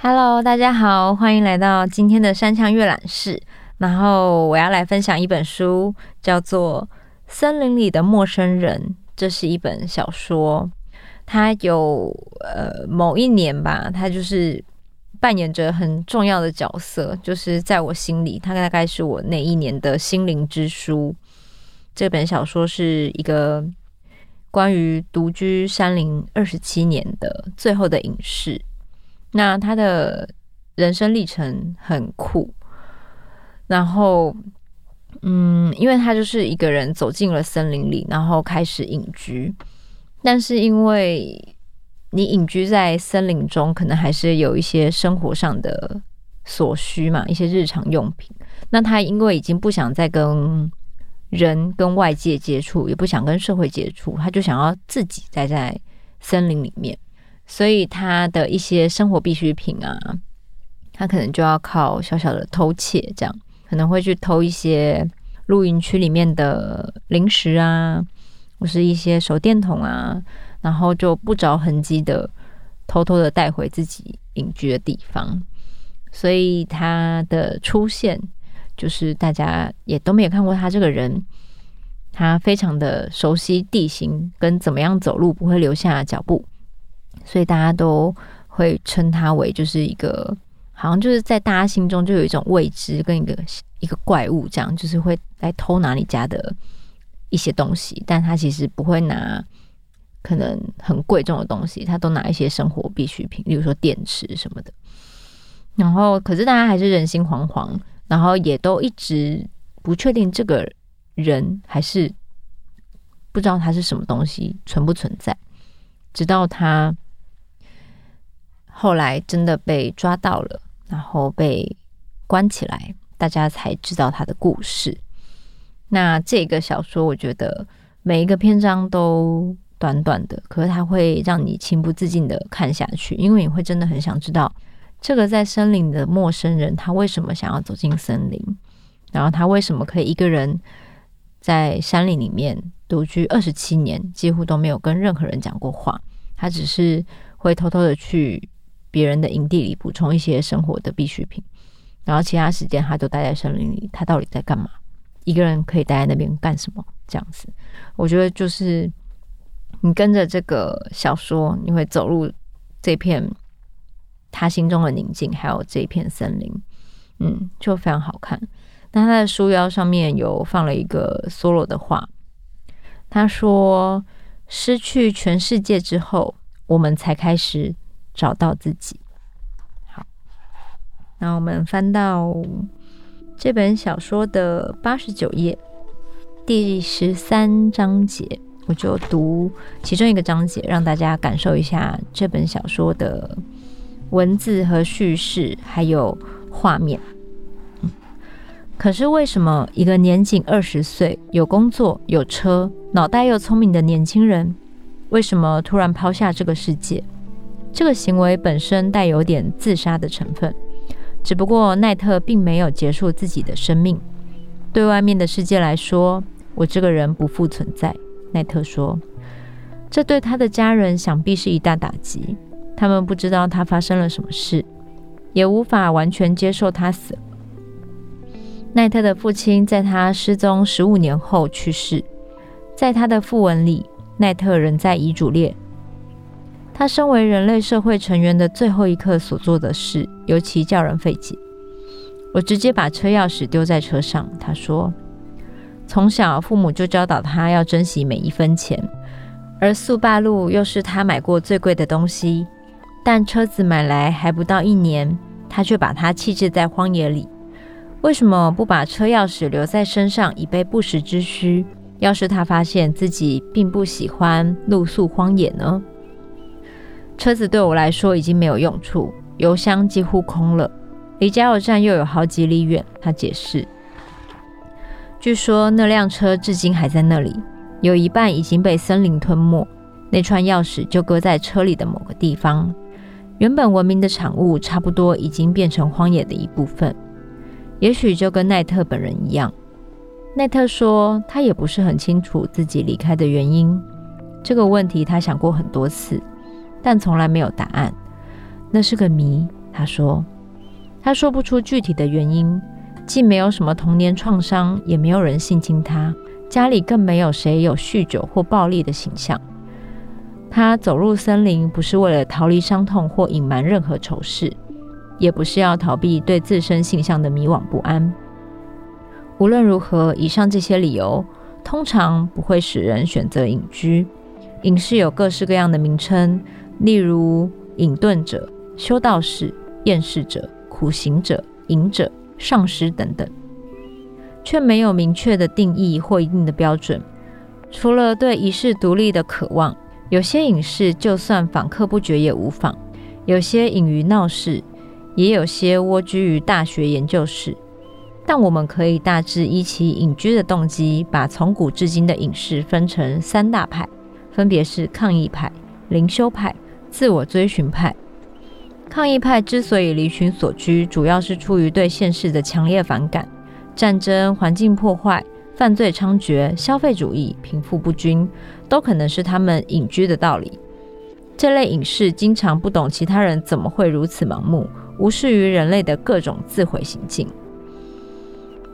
Hello，大家好，欢迎来到今天的山羌阅览室。然后我要来分享一本书，叫做《森林里的陌生人》。这是一本小说，它有呃某一年吧，它就是扮演着很重要的角色，就是在我心里，它大概是我那一年的心灵之书。这本小说是一个关于独居山林二十七年的最后的隐士。那他的人生历程很酷，然后，嗯，因为他就是一个人走进了森林里，然后开始隐居。但是因为你隐居在森林中，可能还是有一些生活上的所需嘛，一些日常用品。那他因为已经不想再跟人、跟外界接触，也不想跟社会接触，他就想要自己待在森林里面。所以他的一些生活必需品啊，他可能就要靠小小的偷窃，这样可能会去偷一些露营区里面的零食啊，或是一些手电筒啊，然后就不着痕迹的偷偷的带回自己隐居的地方。所以他的出现，就是大家也都没有看过他这个人，他非常的熟悉地形，跟怎么样走路不会留下脚步。所以大家都会称他为就是一个，好像就是在大家心中就有一种未知跟一个一个怪物这样，就是会来偷拿你家的一些东西，但他其实不会拿可能很贵重的东西，他都拿一些生活必需品，例如说电池什么的。然后，可是大家还是人心惶惶，然后也都一直不确定这个人还是不知道他是什么东西存不存在，直到他。后来真的被抓到了，然后被关起来，大家才知道他的故事。那这个小说，我觉得每一个篇章都短短的，可是它会让你情不自禁的看下去，因为你会真的很想知道这个在森林的陌生人，他为什么想要走进森林，然后他为什么可以一个人在山林里面独居二十七年，几乎都没有跟任何人讲过话，他只是会偷偷的去。别人的营地里补充一些生活的必需品，然后其他时间他都待在森林里。他到底在干嘛？一个人可以待在那边干什么？这样子，我觉得就是你跟着这个小说，你会走入这片他心中的宁静，还有这一片森林，嗯，就非常好看。那他的书腰上面有放了一个梭罗的话，他说：“失去全世界之后，我们才开始。”找到自己。好，那我们翻到这本小说的八十九页，第十三章节，我就读其中一个章节，让大家感受一下这本小说的文字和叙事，还有画面。可是为什么一个年仅二十岁、有工作、有车、脑袋又聪明的年轻人，为什么突然抛下这个世界？这个行为本身带有点自杀的成分，只不过奈特并没有结束自己的生命。对外面的世界来说，我这个人不复存在。奈特说：“这对他的家人想必是一大打击。他们不知道他发生了什么事，也无法完全接受他死了。”奈特的父亲在他失踪十五年后去世，在他的訃闻里，奈特仍在遗嘱列。他身为人类社会成员的最后一刻所做的事，尤其叫人费解。我直接把车钥匙丢在车上。他说：“从小父母就教导他要珍惜每一分钱，而速霸陆又是他买过最贵的东西。但车子买来还不到一年，他却把它弃置在荒野里。为什么不把车钥匙留在身上，以备不时之需？要是他发现自己并不喜欢露宿荒野呢？”车子对我来说已经没有用处，油箱几乎空了，离加油站又有好几里远。他解释，据说那辆车至今还在那里，有一半已经被森林吞没。那串钥匙就搁在车里的某个地方。原本文明的产物差不多已经变成荒野的一部分。也许就跟奈特本人一样。奈特说，他也不是很清楚自己离开的原因。这个问题他想过很多次，但从来没有答案。那是个谜。他说，他说不出具体的原因，既没有什么童年创伤，也没有人性侵他，家里更没有谁有酗酒或暴力的形象。他走入森林，不是为了逃离伤痛或隐瞒任何丑事，也不是要逃避对自身性向的迷惘不安。无论如何，以上这些理由通常不会使人选择隐居。隐士有各式各样的名称，例如隐遁者、修道士、厌世者、苦行者、隐者、上师等等，却没有明确的定义或一定的标准。除了对遗世独立的渴望，有些隐士就算访客不绝也无妨；有些隐于闹市，也有些蜗居于大学研究室。但我们可以大致依其隐居的动机，把从古至今的隐士分成三大派，分别是抗议派、灵修派、自我追寻派。抗议派之所以离群索居，主要是出于对现世的强烈反感，战争、环境破坏、犯罪猖獗、消费主义、贫富不均，都可能是他们隐居的道理。这类隐士经常不懂其他人怎么会如此盲目，无视于人类的各种自毁行径。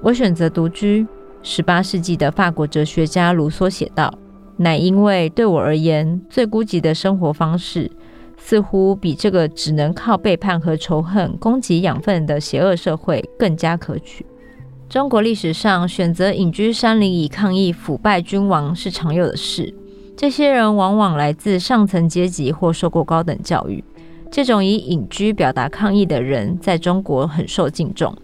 我选择独居。十八世纪的法国哲学家卢梭写道：“乃因为对我而言，最孤寂的生活方式，似乎比这个只能靠背叛和仇恨供给养分的邪恶社会更加可取。”中国历史上选择隐居山林以抗议腐败君王是常有的事。这些人往往来自上层阶级或受过高等教育。这种以隐居表达抗议的人，在中国很受敬重。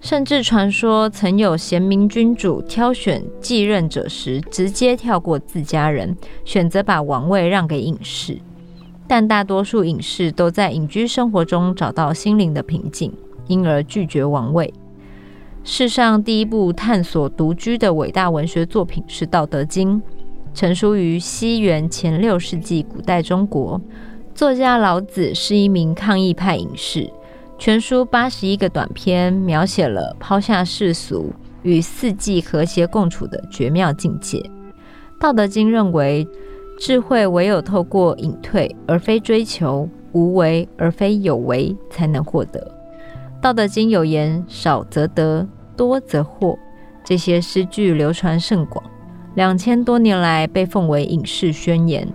甚至传说曾有贤明君主挑选继任者时，直接跳过自家人，选择把王位让给隐士。但大多数隐士都在隐居生活中找到心灵的平静，因而拒绝王位。世上第一部探索独居的伟大文学作品是《道德经》，成书于西元前六世纪古代中国。作家老子是一名抗议派隐士。全书八十一个短篇，描写了抛下世俗与四季和谐共处的绝妙境界。《道德经》认为，智慧唯有透过隐退而非追求，无为而非有为，才能获得。《道德经》有言：“少则得，多则惑。”这些诗句流传甚广，两千多年来被奉为隐士宣言。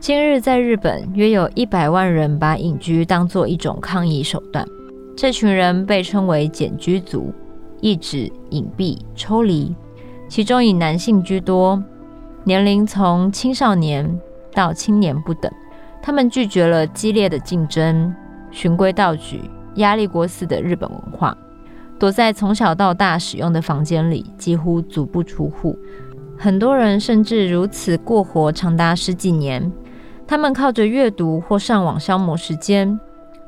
今日在日本，约有一百万人把隐居当作一种抗议手段。这群人被称为简居族，意指隐蔽、抽离。其中以男性居多，年龄从青少年到青年不等。他们拒绝了激烈的竞争、循规蹈矩、压力锅似的日本文化，躲在从小到大使用的房间里，几乎足不出户。很多人甚至如此过活长达十几年。他们靠着阅读或上网消磨时间，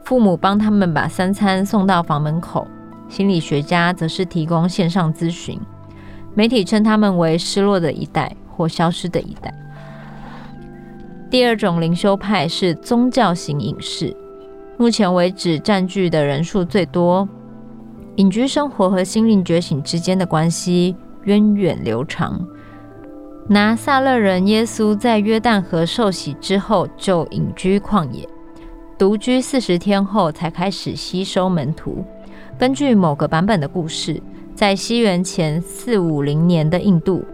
父母帮他们把三餐送到房门口，心理学家则是提供线上咨询，媒体称他们为“失落的一代”或“消失的一代”。第二种灵修派是宗教型隐士，目前为止占据的人数最多。隐居生活和心灵觉醒之间的关系源远流长。拿撒勒人耶稣在约旦河受洗之后，就隐居旷野，独居四十天后才开始吸收门徒。根据某个版本的故事，在西元前四五零年的印度，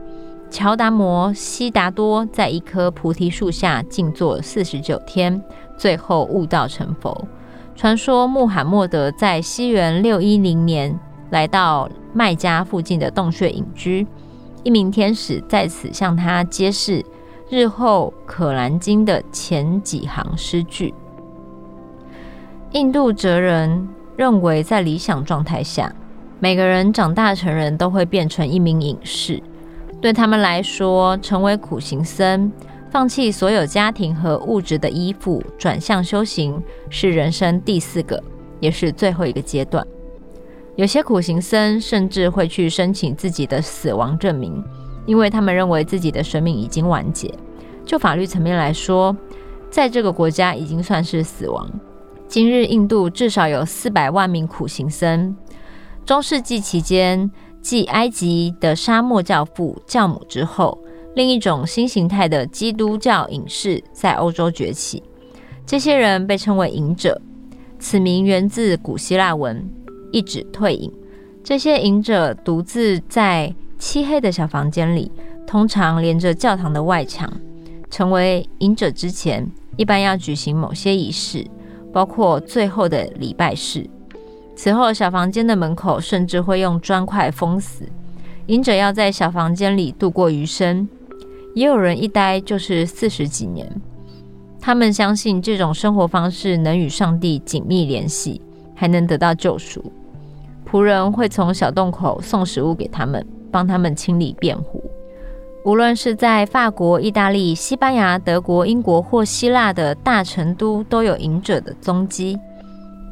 乔达摩悉达多在一棵菩提树下静坐四十九天，最后悟道成佛。传说穆罕默德在西元六一零年来到麦加附近的洞穴隐居。一名天使在此向他揭示日后《可兰经》的前几行诗句。印度哲人认为，在理想状态下，每个人长大成人都会变成一名隐士。对他们来说，成为苦行僧，放弃所有家庭和物质的依附，转向修行，是人生第四个，也是最后一个阶段。有些苦行僧甚至会去申请自己的死亡证明，因为他们认为自己的生命已经完结。就法律层面来说，在这个国家已经算是死亡。今日印度至少有四百万名苦行僧。中世纪期间，继埃及的沙漠教父教母之后，另一种新形态的基督教隐士在欧洲崛起。这些人被称为隐者，此名源自古希腊文，意指退隐。这些隐者独自在漆黑的小房间里，通常连着教堂的外墙。成为隐者之前，一般要举行某些仪式，包括最后的礼拜式。此后，小房间的门口甚至会用砖块封死。隐者要在小房间里度过余生，也有人一待就是四十几年。他们相信这种生活方式能与上帝紧密联系，还能得到救赎。仆人会从小洞口送食物给他们，帮他们清理便壶。无论是在法国、意大利、西班牙、德国、英国或希腊的大城都，都有隐者的踪迹。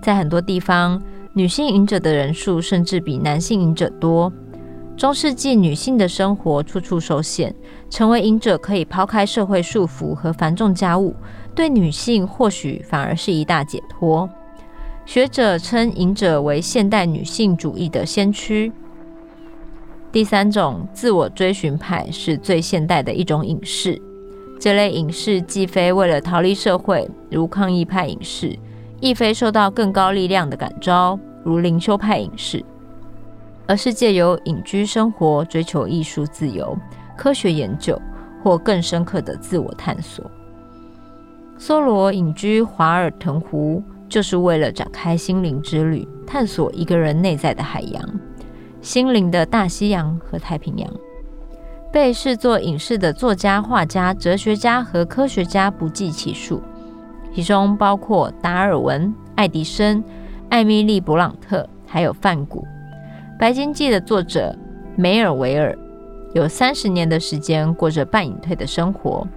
在很多地方，女性隐者的人数甚至比男性隐者多。中世纪女性的生活处处受限，成为隐者可以抛开社会束缚和繁重家务，对女性或许反而是一大解脱。学者称隐者为现代女性主义的先驱。第三种自我追寻派是最现代的一种隐士，这类隐士既非为了逃离社会，如抗议派隐士。亦非受到更高力量的感召，如灵修派隐士，而是借由隐居生活，追求艺术自由、科学研究或更深刻的自我探索。梭罗隐居华尔藤湖，就是为了展开心灵之旅，探索一个人内在的海洋——心灵的大西洋和太平洋。被视作隐士的作家、画家、哲学家和科学家不计其数。其中包括达尔文、爱迪生、艾米丽·勃朗特，还有范古。《白鲸记》的作者梅尔维尔有三十年的时间过着半隐退的生活。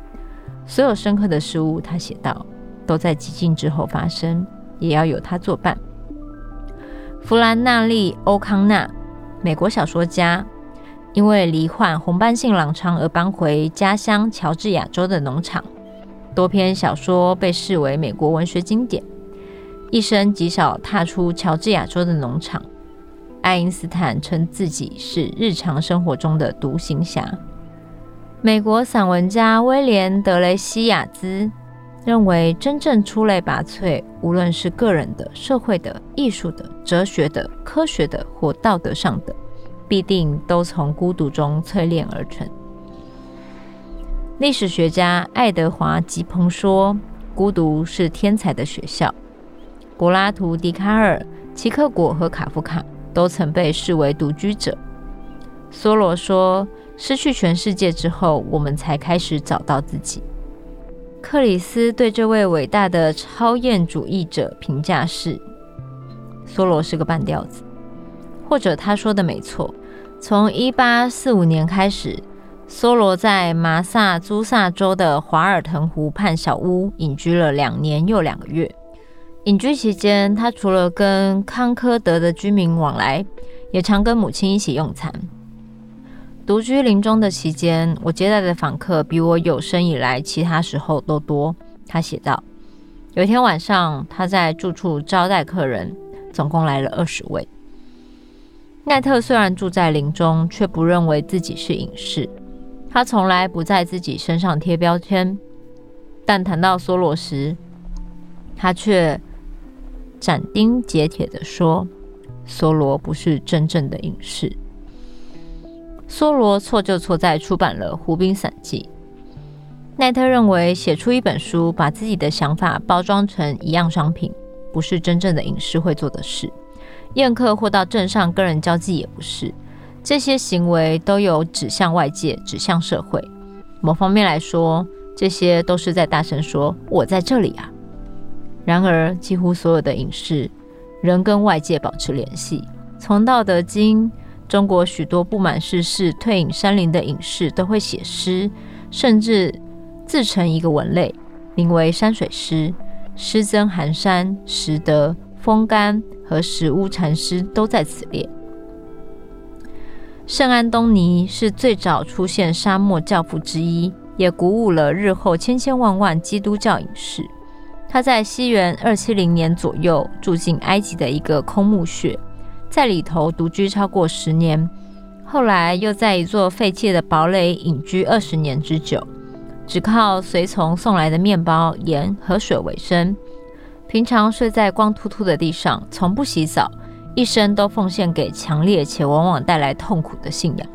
所有深刻的事物，他写道，都在寂静之后发生，也要有他作伴。弗兰纳利·欧康纳，美国小说家，因为罹患红斑性狼疮而搬回家乡乔治亚州的农场。多篇小说被视为美国文学经典，一生极少踏出乔治亚州的农场。爱因斯坦称自己是日常生活中的独行侠。美国散文家威廉·德雷西亚兹认为，真正出类拔萃，无论是个人的、社会的、艺术的、哲学的、科学的或道德上的，必定都从孤独中淬炼而成。历史学家爱德华·吉彭说：“孤独是天才的学校。”柏拉图、笛卡尔、齐克果和卡夫卡都曾被视为独居者。梭罗说：“失去全世界之后，我们才开始找到自己。”克里斯对这位伟大的超验主义者评价是：“梭罗是个半吊子。”或者他说的没错，从一八四五年开始。梭罗在马萨诸塞州的华尔腾湖畔小屋隐居了两年又两个月。隐居期间，他除了跟康科德的居民往来，也常跟母亲一起用餐。独居临终的期间，我接待的访客比我有生以来其他时候都多。他写道：“有一天晚上，他在住处招待客人，总共来了二十位。”奈特虽然住在林中，却不认为自己是隐士。他从来不在自己身上贴标签，但谈到梭罗时，他却斩钉截铁地说：“梭罗不是真正的隐士。”梭罗错就错在出版了《湖滨散记》。奈特认为，写出一本书，把自己的想法包装成一样商品，不是真正的隐士会做的事。宴客或到镇上跟人交际也不是。这些行为都有指向外界、指向社会。某方面来说，这些都是在大声说“我在这里啊”。然而，几乎所有的隐士仍跟外界保持联系。从《道德经》，中国许多不满世事、退隐山林的隐士都会写诗，甚至自成一个文类，名为“山水诗”。诗僧寒山、拾得、风干和石屋禅师都在此列。圣安东尼是最早出现沙漠教父之一，也鼓舞了日后千千万万基督教隐士。他在西元二七零年左右住进埃及的一个空墓穴，在里头独居超过十年，后来又在一座废弃的堡垒隐居二十年之久，只靠随从送来的面包、盐和水为生。平常睡在光秃秃的地上，从不洗澡，一生都奉献给强烈且往往带来痛苦的信仰。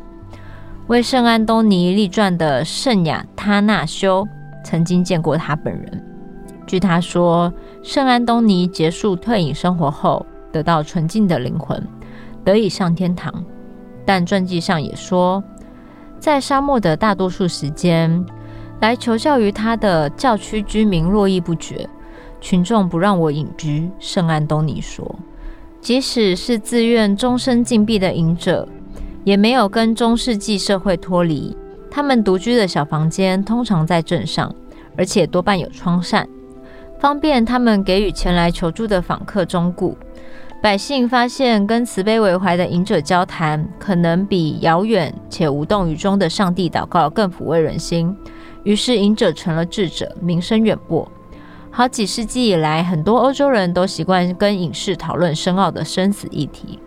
为圣安东尼立传的圣雅他纳修曾经见过他本人。据他说，圣安东尼结束退隐生活后，得到纯净的灵魂，得以上天堂。但传记上也说，在沙漠的大多数时间，来求教于他的教区居民络绎不绝。群众不让我隐居，圣安东尼说，即使是自愿终身禁闭的隐者，也没有跟中世纪社会脱离。他们独居的小房间通常在镇上，而且多半有窗扇，方便他们给予前来求助的访客忠告。百姓发现，跟慈悲为怀的隐者交谈，可能比遥远且无动于衷的上帝祷告更抚慰人心。于是，隐者成了智者，名声远播。好几世纪以来，很多欧洲人都习惯跟隐士讨论深奥的生死议题。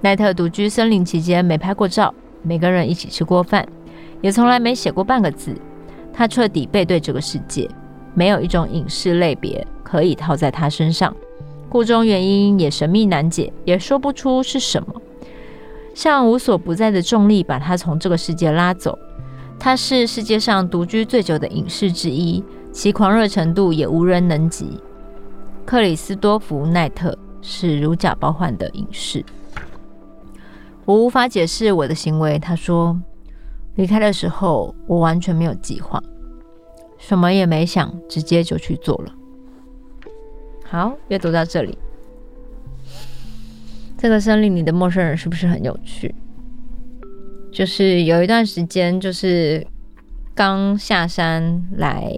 奈特独居森林期间没拍过照，没跟人一起吃过饭，也从来没写过半个字。他彻底背对这个世界，没有一种隐士类别可以套在他身上。故中原因也神秘难解，也说不出是什么。像无所不在的重力把他从这个世界拉走。他是世界上独居最久的隐士之一。其狂热程度也无人能及。克里斯多福·奈特是如假包换的隐士。我无法解释我的行为，他说。离开的时候，我完全没有计划，什么也没想，直接就去做了。好，阅读到这里，这个森林里的陌生人是不是很有趣？就是有一段时间，就是刚下山来。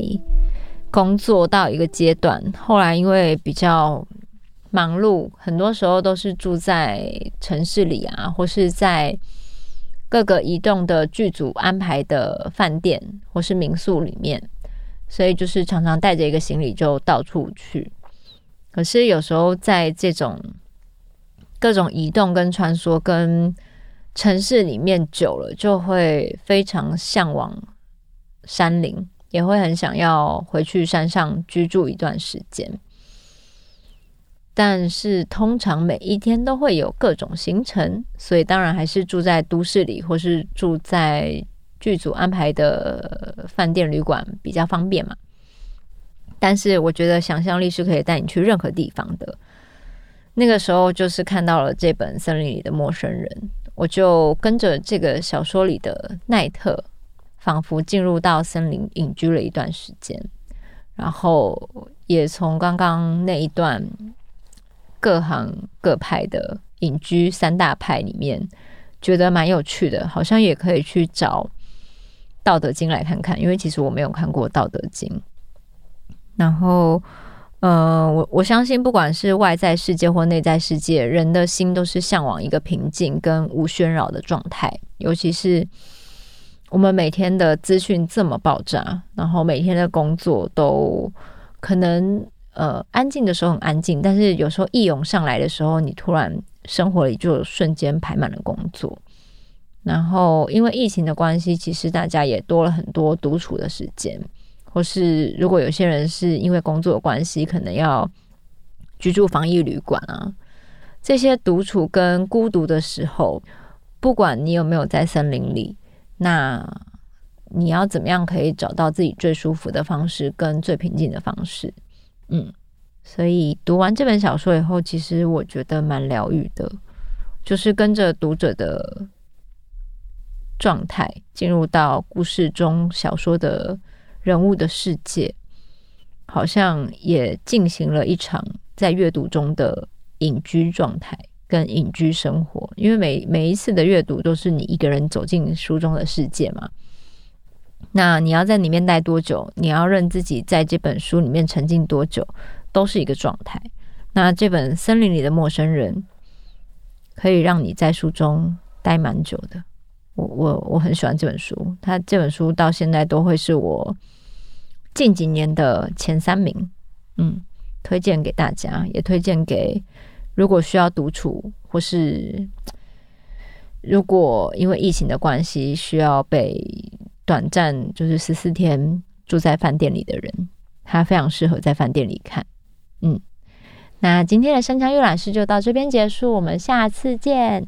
工作到一个阶段，后来因为比较忙碌，很多时候都是住在城市里啊，或是在各个移动的剧组安排的饭店或是民宿里面，所以就是常常带着一个行李就到处去。可是有时候在这种各种移动跟穿梭跟城市里面久了，就会非常向往山林。也会很想要回去山上居住一段时间，但是通常每一天都会有各种行程，所以当然还是住在都市里，或是住在剧组安排的饭店旅馆比较方便嘛。但是我觉得想象力是可以带你去任何地方的。那个时候就是看到了这本《森林里的陌生人》，我就跟着这个小说里的奈特。仿佛进入到森林隐居了一段时间，然后也从刚刚那一段各行各派的隐居三大派里面，觉得蛮有趣的，好像也可以去找《道德经》来看看，因为其实我没有看过《道德经》。然后，呃，我我相信，不管是外在世界或内在世界，人的心都是向往一个平静跟无喧扰的状态，尤其是。我们每天的资讯这么爆炸，然后每天的工作都可能呃安静的时候很安静，但是有时候一涌上来的时候，你突然生活里就瞬间排满了工作。然后因为疫情的关系，其实大家也多了很多独处的时间，或是如果有些人是因为工作的关系，可能要居住防疫旅馆啊，这些独处跟孤独的时候，不管你有没有在森林里。那你要怎么样可以找到自己最舒服的方式跟最平静的方式？嗯，所以读完这本小说以后，其实我觉得蛮疗愈的，就是跟着读者的状态进入到故事中小说的人物的世界，好像也进行了一场在阅读中的隐居状态。跟隐居生活，因为每每一次的阅读都是你一个人走进书中的世界嘛。那你要在里面待多久？你要让自己在这本书里面沉浸多久，都是一个状态。那这本《森林里的陌生人》可以让你在书中待蛮久的。我我我很喜欢这本书，它这本书到现在都会是我近几年的前三名。嗯，推荐给大家，也推荐给。如果需要独处，或是如果因为疫情的关系需要被短暂就是十四天住在饭店里的人，他非常适合在饭店里看。嗯，那今天的山羌阅览室就到这边结束，我们下次见。